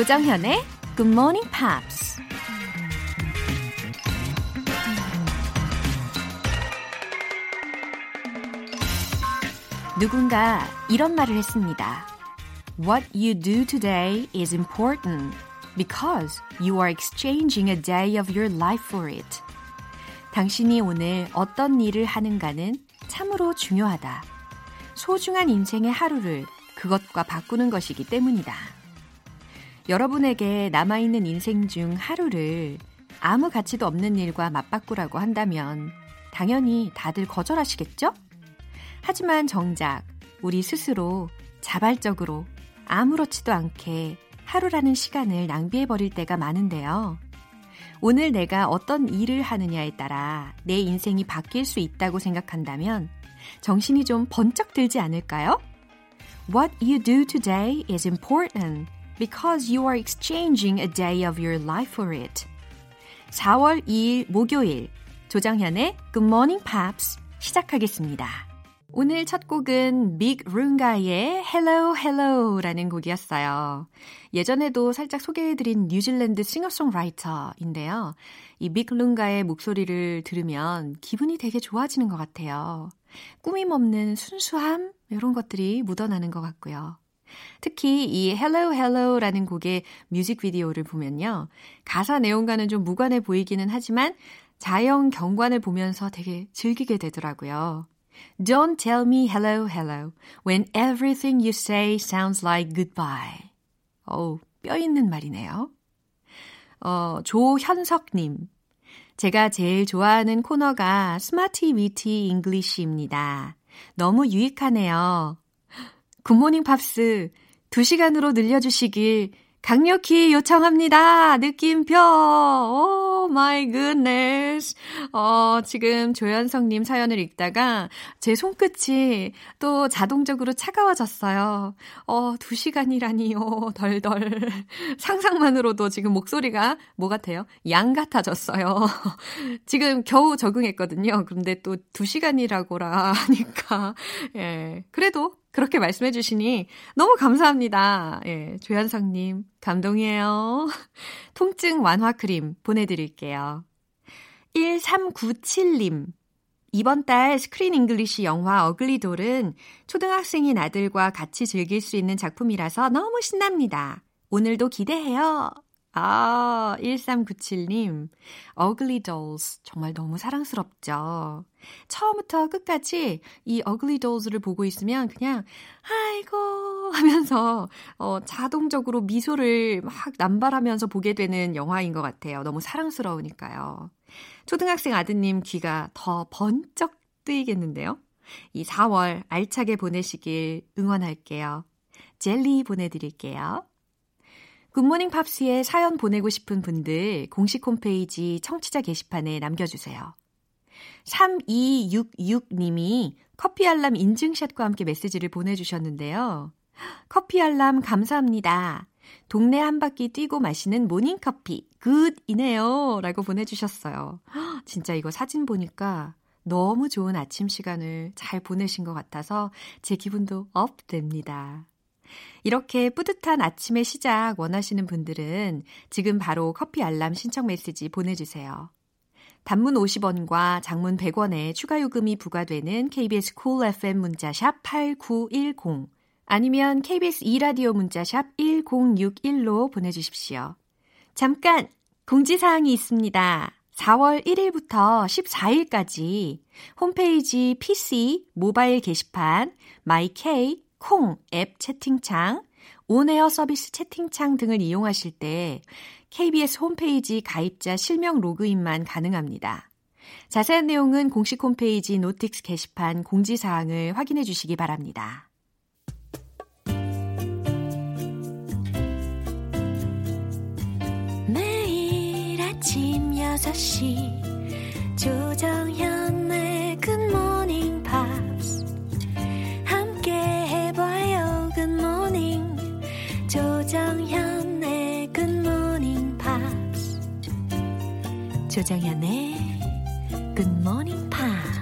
조정현의 Good Morning Pops. 누군가 이런 말을 했습니다. What you do today is important because you are exchanging a day of your life for it. 당신이 오늘 어떤 일을 하는가는 참으로 중요하다. 소중한 인생의 하루를 그것과 바꾸는 것이기 때문이다. 여러분에게 남아있는 인생 중 하루를 아무 가치도 없는 일과 맞바꾸라고 한다면 당연히 다들 거절하시겠죠? 하지만 정작 우리 스스로 자발적으로 아무렇지도 않게 하루라는 시간을 낭비해버릴 때가 많은데요. 오늘 내가 어떤 일을 하느냐에 따라 내 인생이 바뀔 수 있다고 생각한다면 정신이 좀 번쩍 들지 않을까요? What you do today is important because you are exchanging a day of your life for it. 4월 2일 목요일 조정현의 Good Morning Pops 시작하겠습니다. 오늘 첫 곡은 빅 룬가의 Hello Hello라는 곡이었어요. 예전에도 살짝 소개해드린 뉴질랜드 싱어송라이터인데요. 이 빅 룬가의 목소리를 들으면 기분이 되게 좋아지는 것 같아요. 꾸밈 없는 순수함 이런 것들이 묻어나는 것 같고요. 특히 이 Hello Hello라는 곡의 뮤직비디오를 보면요. 가사 내용과는 좀 무관해 보이기는 하지만 자연 경관을 보면서 되게 즐기게 되더라고요. Don't tell me hello, hello when everything you say sounds like goodbye. 어우, 뼈 있는 말이네요. 어, 조현석님. 제가 제일 좋아하는 코너가 Smarty Witty English입니다. 너무 유익하네요. 굿모닝 팝스 2시간으로 늘려주시길 강력히 요청합니다. 느낌표. Oh my goodness. 어, 지금 조현성 님 사연을 읽다가 제 손끝이 또 자동적으로 차가워졌어요. 어, 두 시간이라니요. 덜덜. 상상만으로도 지금 목소리가 뭐 같아요? 양 같아졌어요. 지금 겨우 적응했거든요. 그런데 또 두 시간이라고라 하니까. 예. 그래도 그렇게 말씀해 주시니 너무 감사합니다. 예, 조현성님, 감동이에요. 통증 완화 크림 보내드릴게요. 1397님, 이번 달 Screen English 영화 어글리돌은 초등학생인 아들과 같이 즐길 수 있는 작품이라서 너무 신납니다. 오늘도 기대해요. 아, 1397님. Ugly Dolls. 정말 너무 사랑스럽죠. 처음부터 끝까지 이 Ugly Dolls를 보고 있으면 그냥, 아이고, 하면서, 어, 자동적으로 미소를 막 남발하면서 보게 되는 영화인 것 같아요. 너무 사랑스러우니까요. 초등학생 아드님 귀가 더 번쩍 뜨이겠는데요. 이 4월 알차게 보내시길 응원할게요. 젤리 보내드릴게요. 굿모닝 팝스에 사연 보내고 싶은 분들 공식 홈페이지 청취자 게시판에 남겨주세요. 3266님이 커피 알람 인증샷과 함께 메시지를 보내주셨는데요. 커피 알람 감사합니다. 동네 한 바퀴 뛰고 마시는 모닝커피 굿이네요. 라고 보내주셨어요. 진짜 이거 사진 보니까 너무 좋은 아침 시간을 잘 보내신 것 같아서 제 기분도 up 됩니다. 이렇게 뿌듯한 아침의 시작 원하시는 분들은 지금 바로 커피 알람 신청 메시지 보내주세요. 단문 50원과 장문 100원의 추가 요금이 부과되는 KBS 쿨 cool FM 문자샵 8910 아니면 KBS 2라디오 문자샵 1061로 보내주십시오. 잠깐 공지사항이 있습니다. 4월 1일부터 14일까지 홈페이지 PC 모바일 게시판 마이케이 콩 앱 채팅창, on-air 서비스 채팅창 등을 이용하실 때 KBS 홈페이지 가입자 실명 로그인만 가능합니다. 자세한 내용은 공식 홈페이지 notice 게시판 공지사항을 확인해 주시기 바랍니다. 매일 아침 6시 조정현의 굿모닝 조정현의 Good Morning Pops.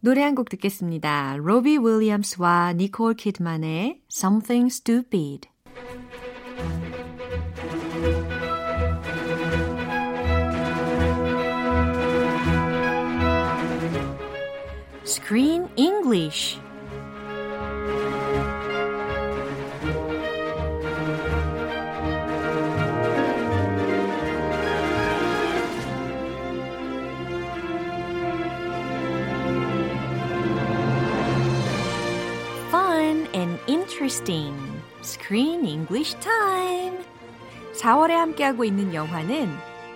노래 한 곡 듣겠습니다. 로비 윌리엄스와 니콜 키드만의 Something Stupid. Screen English interesting. Screen English Time. 4월에 함께하고 있는 영화는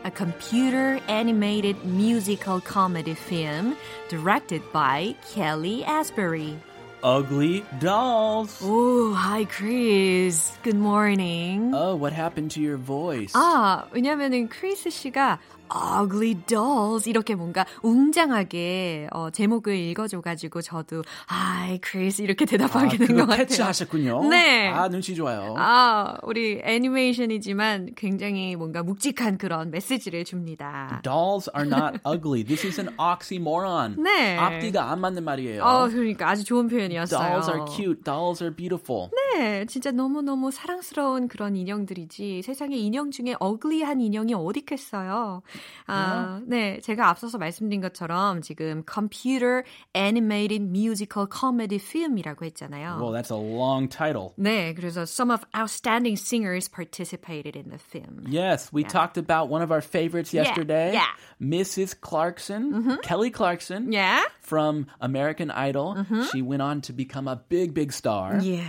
a computer animated musical comedy film directed by Kelly Asbury. Ugly dolls. Oh, hi Chris. Good morning. Oh, what happened to your voice? 아, 왜냐면은 크리스 씨가 ugly dolls 이렇게 뭔가 웅장하게 어, 제목을 읽어줘가지고 저도 hi Chris 이렇게 대답하게 된것 같아요. 캐치하셨군요. 네. 아, 눈치 좋아요. 아, 우리 애니메이션이지만 굉장히 뭔가 묵직한 그런 메시지를 줍니다. Dolls are not ugly. This is an oxymoron. 네. 앞뒤가 안 맞는 말이에요. 어, 그러니까 아주 좋은 표현이었어요. Dolls are cute. Dolls are beautiful. 네, 진짜 너무 너무 사랑스러운 그런 인형들이지 세상에 인형 중에 어글리한 인형이 어디 있겠어요. 아, 네, 제가 앞서서 말씀드린 것처럼 지금 Computer Animated Musical Comedy Film이라고 했잖아요. Well, that's a long title. 네, 그래서 some of outstanding singers participated in the film. Yes, we talked about one of our favorites Yeah, yesterday. yeah. Mrs. Clarkson, Kelly Clarkson Yeah? from American Idol. She went on to become a big, big star. Yeah.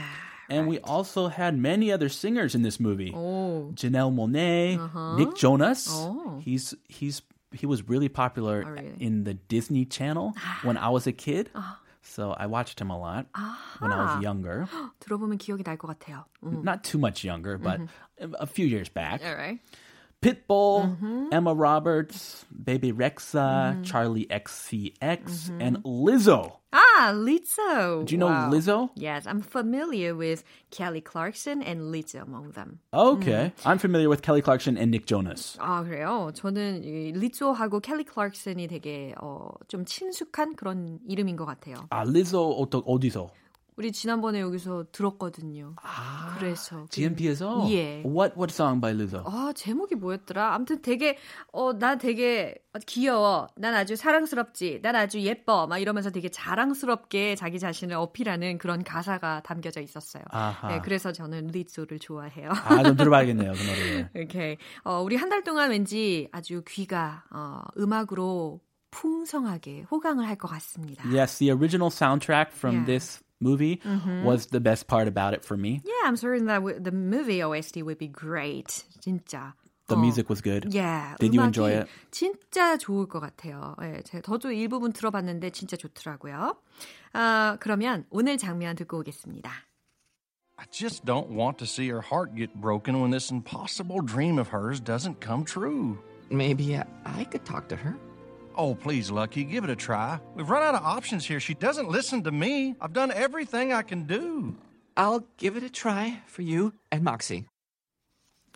And we also had many other singers in this movie. 오. Janelle Monet, Nick Jonas. Oh. He's he's he was really popular Oh, really? in the Disney Channel when I was a kid. So I watched him a lot when I was younger. 들어보면 기억이 날 것 같아요. 음. Not too much younger, but a few years back. Alright. Pitbull, Emma Roberts, Baby Rexa, Charlie XCX, and Lizzo. Ah, Lizzo. Do you know Wow. Lizzo? Yes, I'm familiar with Kelly Clarkson and Lizzo among them. Okay. I'm familiar with Kelly Clarkson and Nick Jonas. 아 그래요? 저는 이 리조하고 켈리 클락슨이 되게 어, 좀 친숙한 그런 이름인 것 같아요. 아, Lizzo 어떠, 어디서? 우리 지난번에 여기서 들었거든요. 그래서 GMP에서? 예. What what song by Lizzo? 아 제목이 뭐였더라? 아무튼 되게 어나 되게 귀여워. 난 아주 사랑스럽지. 난 아주 예뻐. 막 이러면서 되게 자랑스럽게 자기 자신을 어필하는 그런 가사가 담겨져 있었어요. 아하. 네, 그래서 저는 리조를 좋아해요. 아, 좀 들어봐야겠네요, 그 노래. 이렇게 어, 우리 한 달 동안 왠지 아주 귀가 어, 음악으로 풍성하게 호강을 할 것 같습니다. Yes, the original soundtrack from Yeah. this movie was the best part about it for me. Yeah, I'm certain that w- the movie OST would be great. 진짜. The 어, music was good. Yeah, Did you 음악이 enjoy it? 진짜 좋을 것 같아요. 예, 제가 저도 일부분 들어봤는데 진짜 좋더라고요. 아, 그러면 오늘 장면 듣고 오겠습니다. I just don't want to see her heart get broken when this impossible dream of hers doesn't come true. Maybe I, I could talk to her. Oh, please, Lucky, give it a try. We've run out of options here. She doesn't listen to me. I've done everything I can do. I'll give it a try for you and Moxie.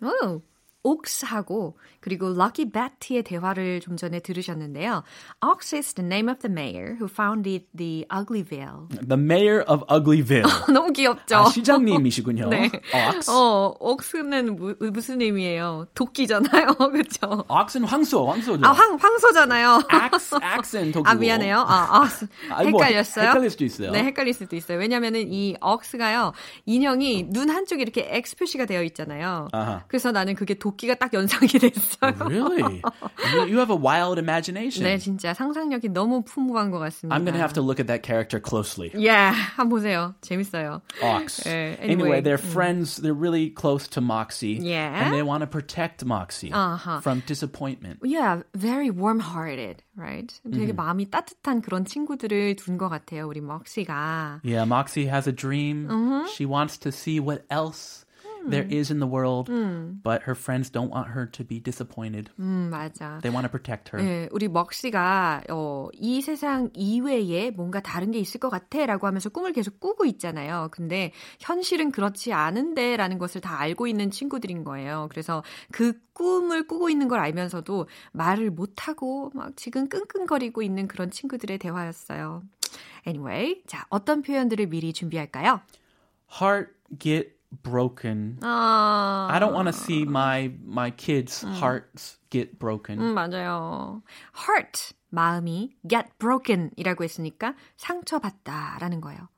오, 옥스하고 그리고 Lucky Betty의 대화를 좀 전에 들으셨는데요. Ox is the name of the mayor who founded the Uglyville. The mayor of Uglyville. 너무 귀엽죠? 아, 시장님이시군요. 네. Ox. 어, 옥스는 무, 무슨 의미예요? 도끼잖아요. 그렇죠? Ox은 황소, 황소죠. 아, 황, 황소잖아요. Axe, ax은 독이고. 아, 미안해요. 아, 옥스. 아니, 뭐, 헷갈렸어요? 헷갈릴 수도 있어요. 네, 헷갈릴 수도 있어요. 왜냐면은 이 옥스가요, 인형이 눈 한쪽에 이렇게 X 표시가 되어 있잖아요. 아하. 그래서 나는 그게 도 끼가 딱 연상이 됐어요. Really? you, you have a wild imagination. 네, 진짜 상상력이 너무 풍부한 것 같습니다. I'm going to have to look at that character closely. Yeah, 한번 보세요. 재밌어요. Ox. 네, anyway, anyway, they're friends. They're really close to Moxie. Yeah. And they want to protect Moxie Uh-huh. from disappointment. Yeah, very warm-hearted, right? 되게 마음이 따뜻한 그런 친구들을 둔 것 같아요, 우리 먹시가. Yeah, Moxie has a dream. She wants to see what else there is in the world, but her friends don't want her to be disappointed. 음, 맞아. They want to protect her. 네, 우리 먹 씨가 어, 이 세상 이외에 뭔가 다른 게 있을 것 같아라고 하면서 꿈을 계속 꾸고 있잖아요. 근데 현실은 그렇지 않은데라는 것을 다 알고 있는 친구들인 거예요. 그래서 그 꿈을 꾸고 있는 걸 알면서도 말을 못 하고 막 지금 끙끙거리고 있는 그런 친구들의 대화였어요. Anyway, 자, 어떤 표현들을 미리 준비할까요? Heart get broken. 아... I don't want to see my my kids' hearts get broken. 음, 맞아요. Heart, 마음이 get broken이라고 했으니까 상처받다라는 거예요.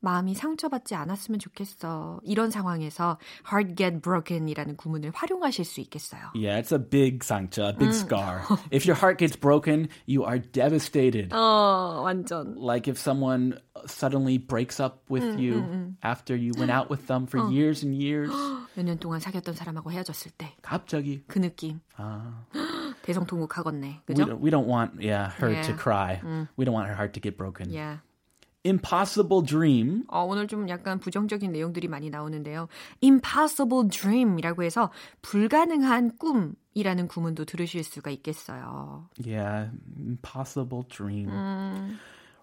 마음이 상처받지 않았으면 좋겠어. 이런 상황에서 heart get broken이라는 구문을 활용하실 수 있겠어요. Yeah, it's a big 상처, a big scar. if your heart gets broken, you are devastated. 어, 완전. Like if someone suddenly breaks up with you after you went out with them for years and years. 몇 년 동안 사귀었던 사람하고 헤어졌을 때그 갑자기. 느낌. 아. 대성통곡하겠네. We 그죠? don't, we don't want yeah, her Yeah. to cry. We don't want her heart to get broken. Yeah. Impossible dream. 어, 오늘 좀 약간 부정적인 내용들이 많이 나오는데요. impossible dream이라고 해서 불가능한 꿈 이라는 구문도 들으실 수가 있겠어요. Yeah, impossible dream.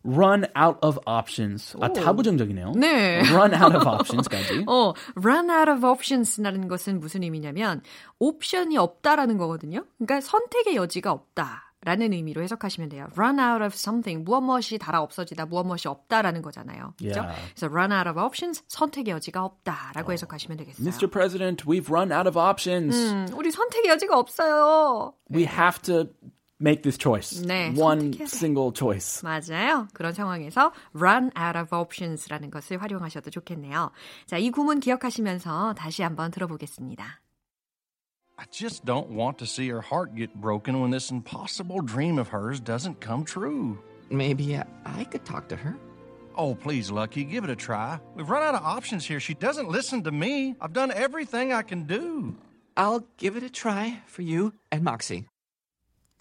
Run out of options. 아, 다 부정적이네요. 네. Run out of options까지. 어, run out of options라는 것은 무슨 의미냐면 옵션이 없다라는 거거든요. 그러니까 선택의 여지가 없다. 라는 의미로 해석하시면 돼요. run out of something, 무엇 무엇이 달아 없어지다, 무엇 무엇이 없다라는 거잖아요. 그죠? Yeah. 그래서 run out of options, 선택의 여지가 없다라고 해석하시면 되겠어요. Mr. President, we've run out of options. 음, 우리 선택의 여지가 없어요. We have to make this choice. 네, One 선택해야 single choice. 맞아요. 그런 상황에서 run out of options라는 것을 활용하셔도 좋겠네요. 자, 이 구문 기억하시면서 다시 한번 들어보겠습니다. I just don't want to see her heart get broken when this impossible dream of hers doesn't come true. Maybe I, could talk to her. Oh, please, Lucky, give it a try. We've run out of options here. She doesn't listen to me. I've done everything I can do. I'll give it a try for you and Moxie.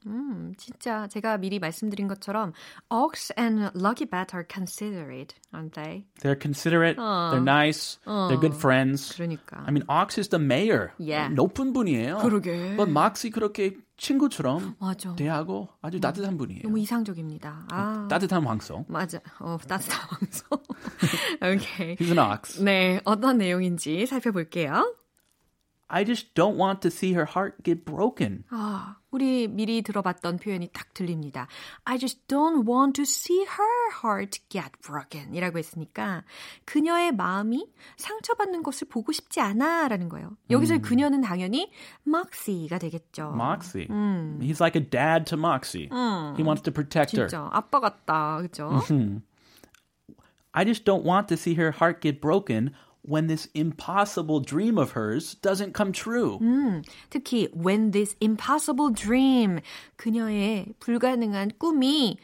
음, 진짜 제가 미리 말씀드린 것처럼 Ox and Lucky Bat are considerate, aren't they? They're considerate. They're nice. They're good friends. 그러니까. I mean, Ox is the mayor. Yeah. 높은 분이에요. 그러게. But Moxie 그렇게 친구처럼 맞아. 대하고 아주 따뜻한 분이에요. 너무 이상적입니다. 아, 따뜻한 황소. 맞아. 어, 따뜻한 방송. 오케이. He's an ox. 네, 어떤 내용인지 살펴볼게요. I just don't want to see her heart get broken. 아, 우리 미리 들어봤던 표현이 딱 들립니다. I just don't want to see her heart get broken 이라고 했으니까 그녀의 마음이 상처받는 것을 보고 싶지 않아 라는 거예요. 여기서 그녀는 당연히 Moxie가 되겠죠. Moxie. He's like a dad to Moxie. He wants to protect her. 진짜 아빠 같다. 그죠? I just don't want to see her heart get broken when this impossible dream of hers doesn't come true. 특히 when this impossible dream 그녀의 불가능한 꿈이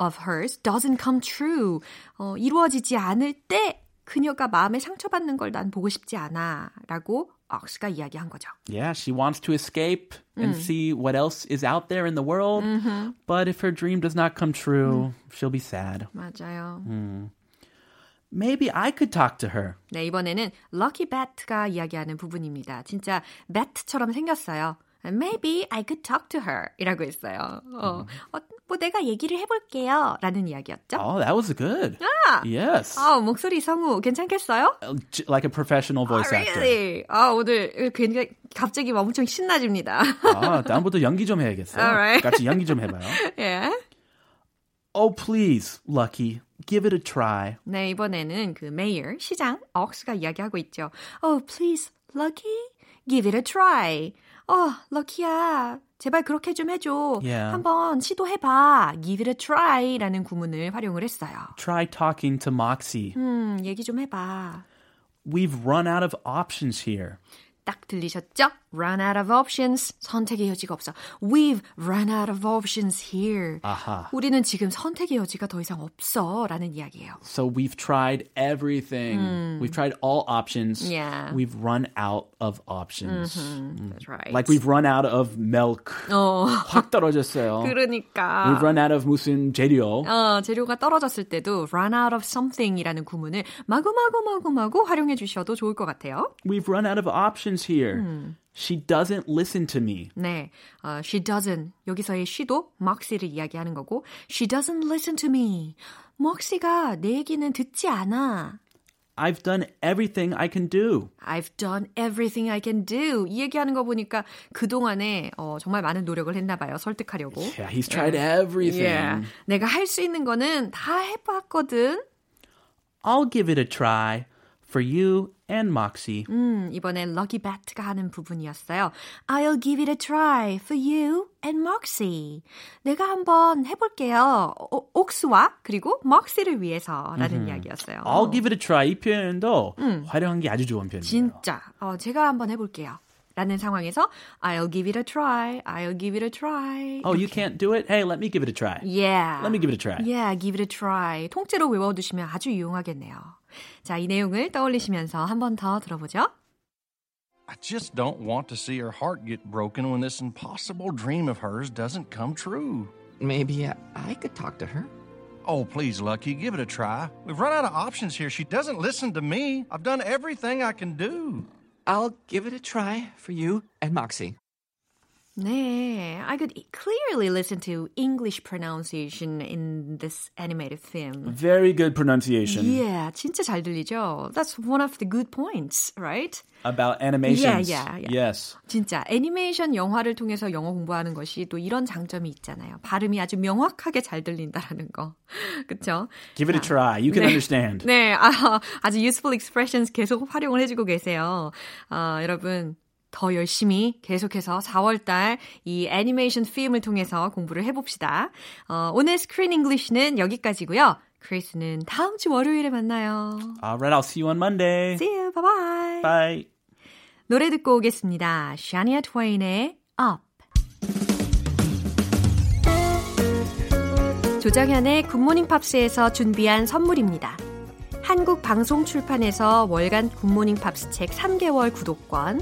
of hers doesn't come true 어, 이루어지지 않을 때 그녀가 마음에 상처받는 걸 난 보고 싶지 않아라고 억스가 이야기한 거죠. Yeah, she wants to escape and see what else is out there in the world. But if her dream does not come true, she'll be sad. 맞아요. Maybe I could talk to her. 네, 이번에는 Lucky Bat가 이야기하는 부분입니다. 진짜 Bat처럼 생겼어요. Maybe I could talk to her 이라고 했어요. 어, 어, 뭐 내가 얘기를 해볼게요 라는 이야기였죠. Oh, that was good. Yes. 아, 목소리 성우 괜찮겠어요? Like a professional voice actor. Really? 아, 오늘 굉장히 갑자기 엄청 신나집니다. 아, 다음부터 연기 좀 해야겠어요. Alright. 같이 연기 좀 해봐요. 예. Oh, please, Lucky, give it a try. 네, 이번에는 그 메이어, 시장, 억스가 이야기하고 있죠. Oh, please, Lucky, give it a try. 어, 럭키야, 제발 그렇게 좀 해줘. Yeah. 한번 시도해봐. Give it a try라는 구문을 활용을 했어요. Try talking to Moxie. 음, 얘기 좀 해봐. We've run out of options here. 딱 들리셨죠? Run out of options. 선택의 여지가 없어. We've run out of options here. 아하. 우리는 지금 선택의 여지가 더 이상 없어. 라는 이야기예요. So we've tried everything. We've tried all options. Yeah. We've run out of options. That's right. Like we've run out of milk. 어, 확 떨어졌어요. 그러니까. We've run out of 무슨 재료. 어, 재료가 떨어졌을 때도 run out of something이라는 구문을 마구마구마구마구 활용해 주셔도 좋을 것 같아요. We've run out of options here. She doesn't listen to me. 네, 어, she doesn't 여기서의 she도 Moxie를 이야기하는 거고 she doesn't listen to me. Moxie가 내 얘기는 듣지 않아. I've done everything I can do. I've done everything I can do. 이 얘기하는 거 보니까 그동안에 어, 정말 많은 노력을 했나 봐요. 설득하려고. Yeah, he's tried everything. Yeah. 내가 할 수 있는 거는 다 해봤거든. I'll give it a try For you and Moxie. 음, 이번엔 Lucky Bat가 하는 부분이었어요. I'll give it a try for you and Moxie. 내가 한번 해볼게요. 오, 옥수와 그리고 Moxie를 위해서라는 이야기였어요. I'll give it a try. 이 표현도 활용한 게 아주 좋은 표현이에요. 진짜 어, 제가 한번 해볼게요. 라는 상황에서 I'll give it a try. I'll give it a try. Oh, you can't do it? Hey, let me give it a try. Yeah. Let me give it a try. Yeah, give it a try. 통째로 외워두시면 아주 유용하겠네요. 자, 이 내용을 떠올리시면서 한 번 더 들어보죠. I just don't want to see her heart get broken when this impossible dream of hers doesn't come true. Maybe I, I could talk to her. Oh, please, Lucky, give it a try. We've run out of options here. She doesn't listen to me. I've done everything I can do. I'll give it a try for you and Moxie. 네, I could clearly listen to English pronunciation in this animated film. Very good pronunciation Yeah, 진짜 잘 들리죠? That's one of the good points, right? about animations. Yeah, yeah, yeah. Yes. 진짜 애니메이션 영화를 통해서 영어 공부하는 것이 또 이런 장점이 있잖아요. 발음이 아주 명확하게 잘 들린다라는 거. 그쵸? Give it a try. You can 네. understand. 네, 아, 아주 useful expressions 계속 활용을 해주고 계세요. 아, 여러분. 더 열심히 계속해서 4월달 이 애니메이션 필름을 통해서 공부를 해봅시다. 어, 오늘 Screen English는 여기까지고요. 크리스는 다음 주 월요일에 만나요. All right, I'll see you on Monday. See you. Bye bye. Bye. 노래 듣고 오겠습니다. 샤니아 트웨인의 Up. 조정현의 굿모닝 팝스에서 준비한 선물입니다. 한국 방송 출판에서 월간 굿모닝 팝스 책 3개월 구독권,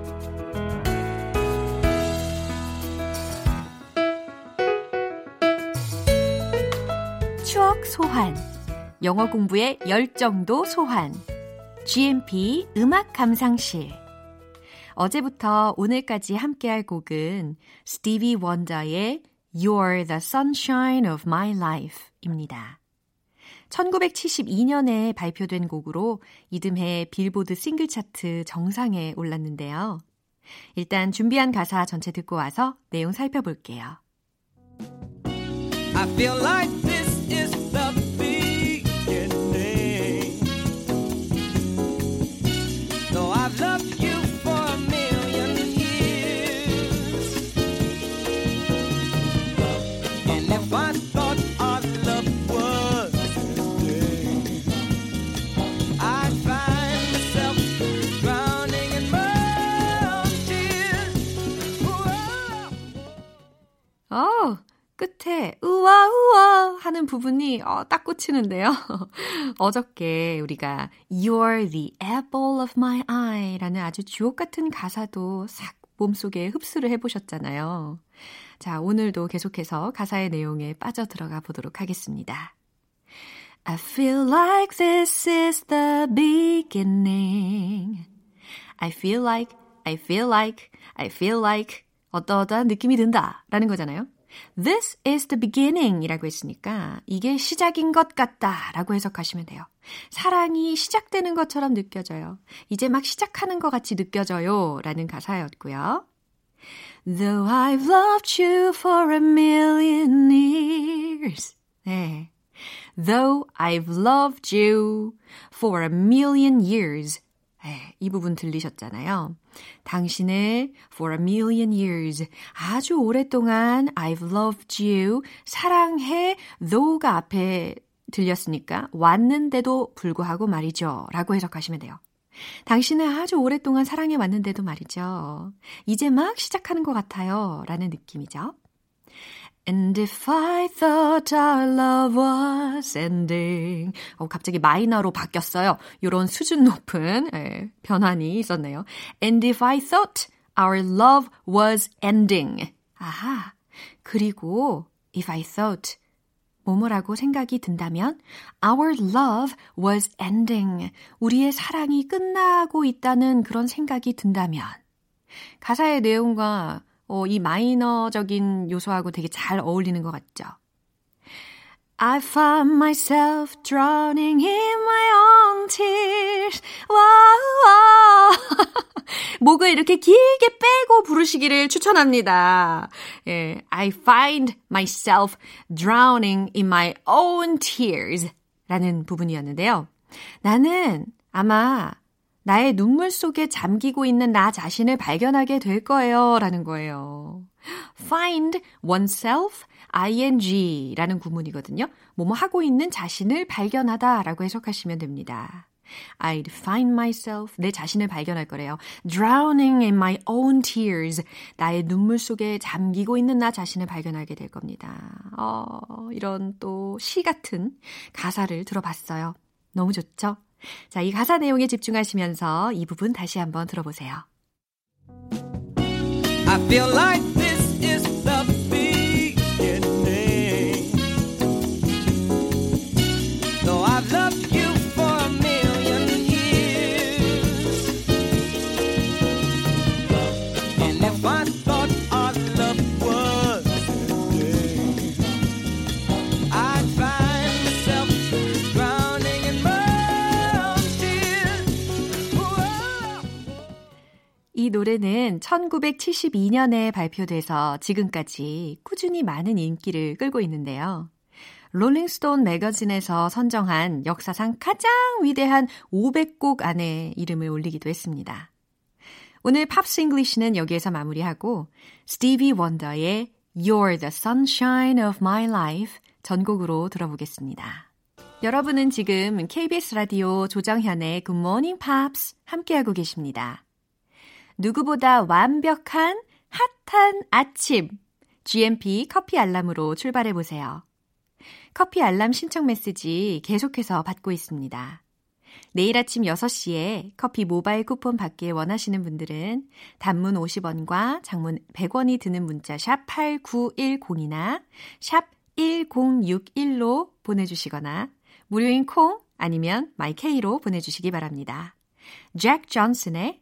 소환 영어 공부의 열정도 소환 GMP 음악 감상실 어제부터 오늘까지 함께할 곡은 스티비 원더의 You're the Sunshine of My Life입니다. 1972년에 발표된 곡으로 이듬해 빌보드 싱글 차트 정상에 올랐는데요. 일단 준비한 가사 전체 듣고 와서 내용 살펴볼게요. I feel like this is 어, 끝에 우와 우와 하는 부분이 어, 딱 꽂히는데요. 어저께 우리가 You're the apple of my eye 라는 아주 주옥 같은 가사도 싹 몸속에 흡수를 해보셨잖아요. 자, 오늘도 계속해서 가사의 내용에 빠져 들어가 보도록 하겠습니다. I feel like this is the beginning. I feel like, I feel like, I feel like 어떠어떠한 느낌이 든다 라는 거잖아요. This is the beginning 이라고 했으니까 이게 시작인 것 같다 라고 해석하시면 돼요. 사랑이 시작되는 것처럼 느껴져요. 이제 막 시작하는 것 같이 느껴져요 라는 가사였고요. Though I've loved you for a million years. 네. Though I've loved you for a million years. 네, 이 부분 들리셨잖아요. 당신을 for a million years 아주 오랫동안 I've loved you 사랑해 though가 앞에 들렸으니까 왔는데도 불구하고 말이죠 라고 해석하시면 돼요. 당신을 아주 오랫동안 사랑해 왔는데도 말이죠. 이제 막 시작하는 것 같아요 라는 느낌이죠. And if I thought our love was ending. 어, 갑자기 마이너로 바뀌었어요. 이런 수준 높은 예, 변환이 있었네요. And if I thought our love was ending. 아하. 그리고 if I thought 뭐뭐라고 생각이 든다면 our love was ending. 우리의 사랑이 끝나고 있다는 그런 생각이 든다면 가사의 내용과 어, 이 마이너적인 요소하고 되게 잘 어울리는 것 같죠. I found myself drowning in my own tears. 와, 목을 이렇게 길게 빼고 부르시기를 추천합니다. 예, I find myself drowning in my own tears. 라는 부분이었는데요. 나는 아마 나의 눈물 속에 잠기고 있는 나 자신을 발견하게 될 거예요. 라는 거예요. find oneself ing 라는 구문이거든요. 뭐뭐 하고 있는 자신을 발견하다 라고 해석하시면 됩니다. I'd find myself, 내 자신을 발견할 거래요. Drowning in my own tears. 나의 눈물 속에 잠기고 있는 나 자신을 발견하게 될 겁니다. 어, 이런 또 시 같은 가사를 들어봤어요. 너무 좋죠? 자, 이 가사 내용에 집중하시면서 이 부분 다시 한번 들어보세요. I feel like this is 노래는 1972년에 발표돼서 지금까지 꾸준히 많은 인기를 끌고 있는데요. 롤링스톤 매거진에서 선정한 역사상 가장 위대한 500곡 안에 이름을 올리기도 했습니다. 오늘 Pops English는 여기에서 마무리하고 스티비 원더의 You're the sunshine of my life 전곡으로 들어보겠습니다. 여러분은 지금 KBS 라디오 조정현의 Good Morning Pops 함께하고 계십니다. 누구보다 완벽한 핫한 아침. GMP 커피 알람으로 출발해 보세요. 커피 알람 신청 메시지 계속해서 받고 있습니다. 내일 아침 6시에 커피 모바일 쿠폰 받길 원하시는 분들은 단문 50원과 장문 100원이 드는 문자 샵 8910이나 샵 1061로 보내주시거나 무료인 콩 아니면 마이케이로 보내주시기 바랍니다. 잭 존슨의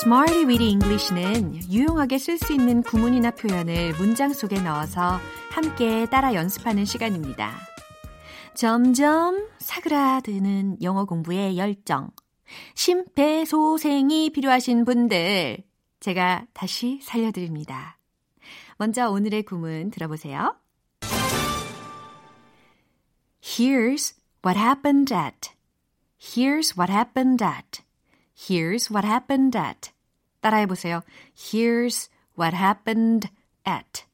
Smarty Weedy English는 유용하게 쓸 수 있는 구문이나 표현을 문장 속에 넣어서 함께 따라 연습하는 시간입니다. 점점 사그라드는 영어 공부의 열정, 심폐소생이 필요하신 분들, 제가 다시 살려드립니다. 먼저 오늘의 구문 들어보세요. Here's what happened at. Here's what happened at. Here's what happened at. 따라해 보세요. Here's what happened at.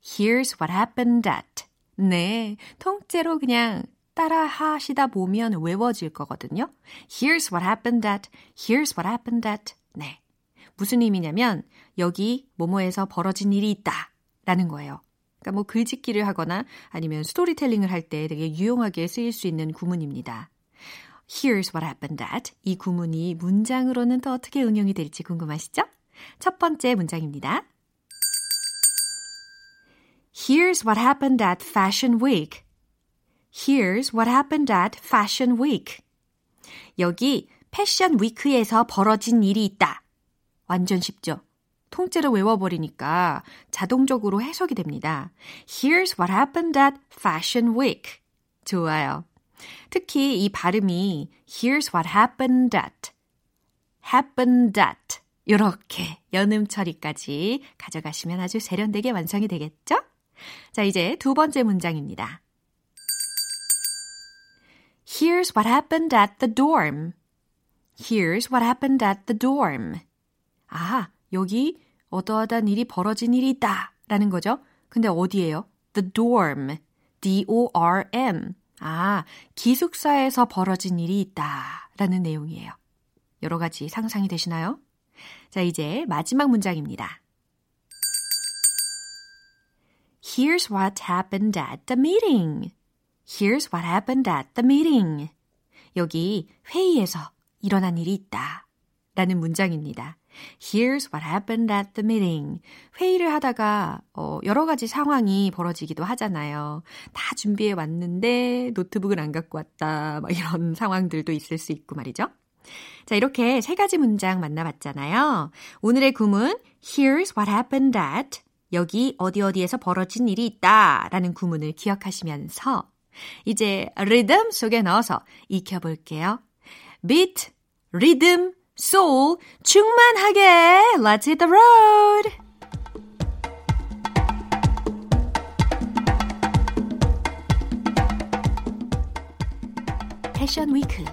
Here's what happened at. 네, 통째로 그냥 따라 하시다 보면 외워질 거거든요. Here's what happened at. Here's what happened at. 네. 무슨 의미냐면 여기 뭐뭐에서 벌어진 일이 있다 라는 거예요. 그러니까 뭐 글짓기를 하거나 아니면 스토리텔링을 할 때 되게 유용하게 쓰일 수 있는 구문입니다. Here's what happened at 이 구문이 문장으로는 또 어떻게 응용이 될지 궁금하시죠? 첫 번째 문장입니다. Here's what happened at Fashion Week. Here's what happened at Fashion Week. 여기 패션 위크에서 벌어진 일이 있다. 완전 쉽죠? 통째로 외워버리니까 자동적으로 해석이 됩니다. Here's what happened at Fashion Week. 좋아요. 특히 이 발음이 Here's what happened at, happened at 이렇게 연음 처리까지 가져가시면 아주 세련되게 완성이 되겠죠? 자, 이제 두 번째 문장입니다. Here's what happened at the dorm. Here's what happened at the dorm. 아, 여기 어떠하단 일이 벌어진 일이 있다. 라는 거죠. 근데 어디예요? The dorm. D-O-R-M. 아, 기숙사에서 벌어진 일이 있다. 라는 내용이에요. 여러 가지 상상이 되시나요? 자, 이제 마지막 문장입니다. Here's what happened at the meeting. Here's what happened at the meeting. 여기 회의에서 일어난 일이 있다. 라는 문장입니다. Here's what happened at the meeting. 회의를 하다가 어, 여러 가지 상황이 벌어지기도 하잖아요. 다 준비해 왔는데 노트북을 안 갖고 왔다. 막 이런 상황들도 있을 수 있고 말이죠. 자, 이렇게 세 가지 문장 만나봤잖아요. 오늘의 구문 Here's what happened at 여기 어디 어디에서 벌어진 일이 있다 라는 구문을 기억하시면서 이제 리듬 속에 넣어서 익혀볼게요. beat, 리듬, soul 충만하게 Let's hit the road! 패션 위크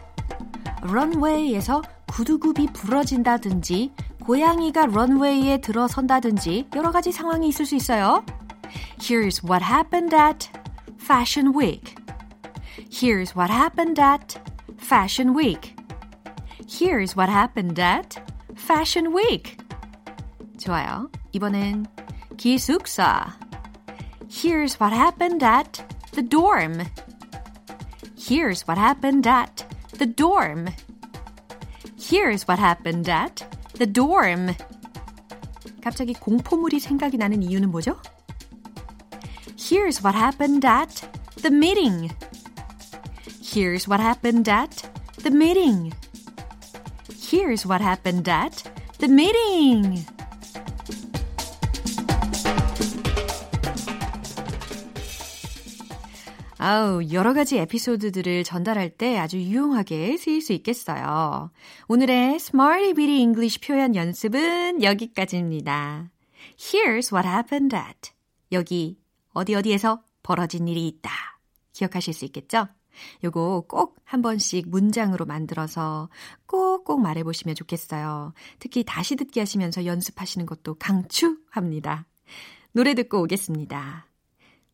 런웨이에서 구두굽이 부러진다든지 고양이가 런웨이에 들어선다든지 여러 가지 상황이 있을 수 있어요. Here's what happened at Fashion Week. Here's what happened at Fashion Week. Here's what happened at Fashion Week. 좋아요. 이번엔 기숙사. Here's what happened at the dorm. Here's what happened at the dorm. Here's what happened at the dorm. 갑자기 공포물이 생각이 나는 이유는 뭐죠? Here's what happened at the meeting. Here's what happened at the meeting. Here's what happened at the meeting. 아우, 여러 가지 에피소드들을 전달할 때 아주 유용하게 쓰일 수 있겠어요. 오늘의 Smarty Bitty English 표현 연습은 여기까지입니다. Here's what happened at. 여기, 어디 어디에서 벌어진 일이 있다. 기억하실 수 있겠죠? 요거 꼭 한 번씩 문장으로 만들어서 꼭꼭 말해보시면 좋겠어요. 특히 다시 듣기 하시면서 연습하시는 것도 강추합니다. 노래 듣고 오겠습니다.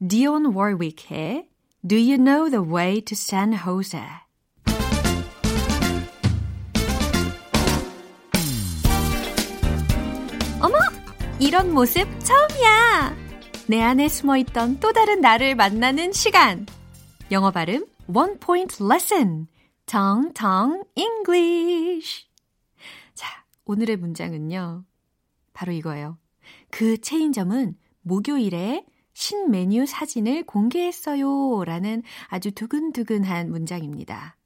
디온 워윅의 Do you know the way to San Jose? 어머! 이런 모습 처음이야! 내 안에 숨어 있던 또 다른 나를 만나는 시간. 영어 발음 One Point Lesson. 텅텅 English. 자, 오늘의 문장은요. 바로 이거예요. 그 체인점은 목요일에 신메뉴 사진을 공개했어요. 라는 아주 두근두근한 문장입니다.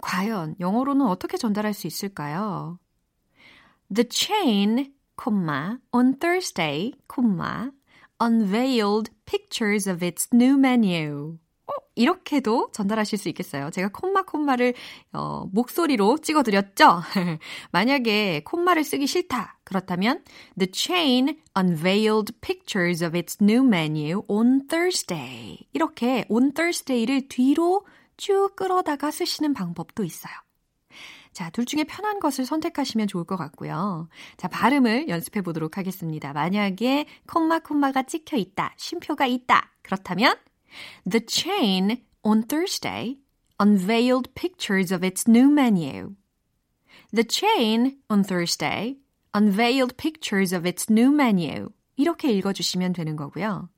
과연 영어로는 어떻게 전달할 수 있을까요? The chain, on Thursday, unveiled pictures of its new menu. 어, 이렇게도 전달하실 수 있겠어요. 제가 콤마 콤마를 어, 목소리로 찍어드렸죠? 만약에 콤마를 쓰기 싫다. 그렇다면 The chain unveiled pictures of its new menu on Thursday. 이렇게 on Thursday를 뒤로 쭉 끌어다가 쓰시는 방법도 있어요. 자, 둘 중에 편한 것을 선택하시면 좋을 것 같고요. 자, 발음을 연습해 보도록 하겠습니다. 만약에 콤마 콤마가 찍혀 있다, 쉼표가 있다. 그렇다면 The chain on Thursday unveiled pictures of its new menu. The chain on Thursday unveiled pictures of its new menu. 이렇게 읽어주시면 되는 거고요.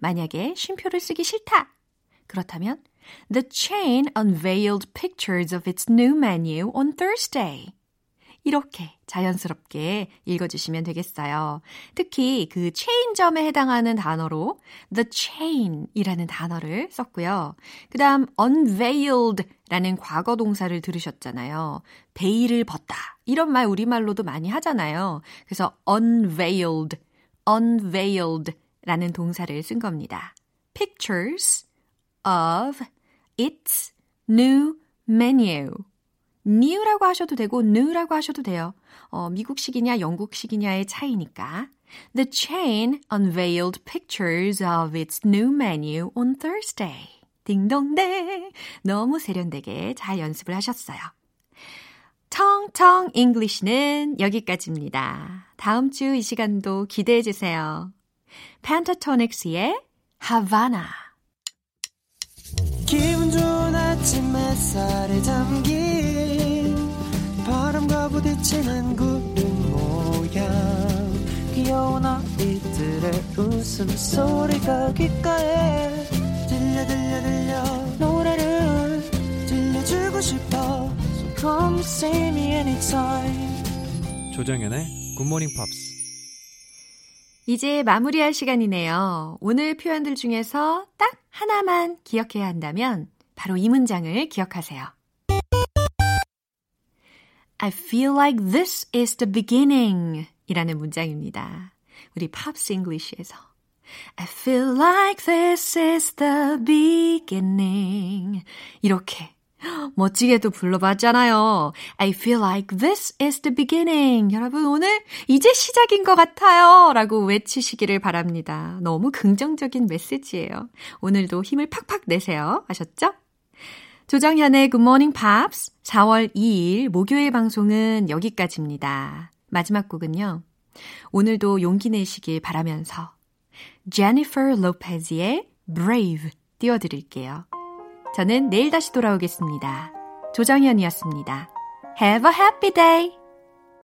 만약에 쉼표를 쓰기 싫다. 그렇다면 The chain unveiled pictures of its new menu on Thursday. 이렇게 자연스럽게 읽어주시면 되겠어요. 특히 그 체인점에 해당하는 단어로 the chain이라는 단어를 썼고요. 그 다음 unveiled라는 과거 동사를 들으셨잖아요. 베일을 벗다. 이런 말 우리말로도 많이 하잖아요. 그래서 unveiled, unveiled라는 동사를 쓴 겁니다. pictures of its new menu. New라고 하셔도 되고 new라고 하셔도 돼요. 어, 미국식이냐 영국식이냐의 차이니까. The chain unveiled pictures of its new menu on Thursday. 딩동댕. 너무 세련되게 잘 연습을 하셨어요. 청청 English는 여기까지입니다. 다음 주 이 시간도 기대해 주세요. 펜타토닉스의 하바나. 기분 좋은 아침 햇살에 바람과 부딪히는 구름 모양. 귀여운 아이들의 웃음소리가 귓가에 들려 들려 들려. 노래를 들려주고 싶어. So come see me anytime. 조정연의 굿모닝 팝스 이제 마무리할 시간이네요. 오늘 표현들 중에서 딱 하나만 기억해야 한다면 바로 이 문장을 기억하세요. I feel like this is the beginning 이라는 문장입니다. 우리 Pops English에서 I feel like this is the beginning 이렇게 멋지게도 불러봤잖아요. I feel like this is the beginning. 여러분, 오늘 이제 시작인 것 같아요. 라고 외치시기를 바랍니다. 너무 긍정적인 메시지예요. 오늘도 힘을 팍팍 내세요. 아셨죠? 조정현의 Good Morning Pops 4월 2일 목요일 방송은 여기까지입니다. 마지막 곡은요. 오늘도 용기 내시길 바라면서 Jennifer Lopez의 Brave 띄워드릴게요. 저는 내일 다시 돌아오겠습니다. 조정현이었습니다. Have a happy day!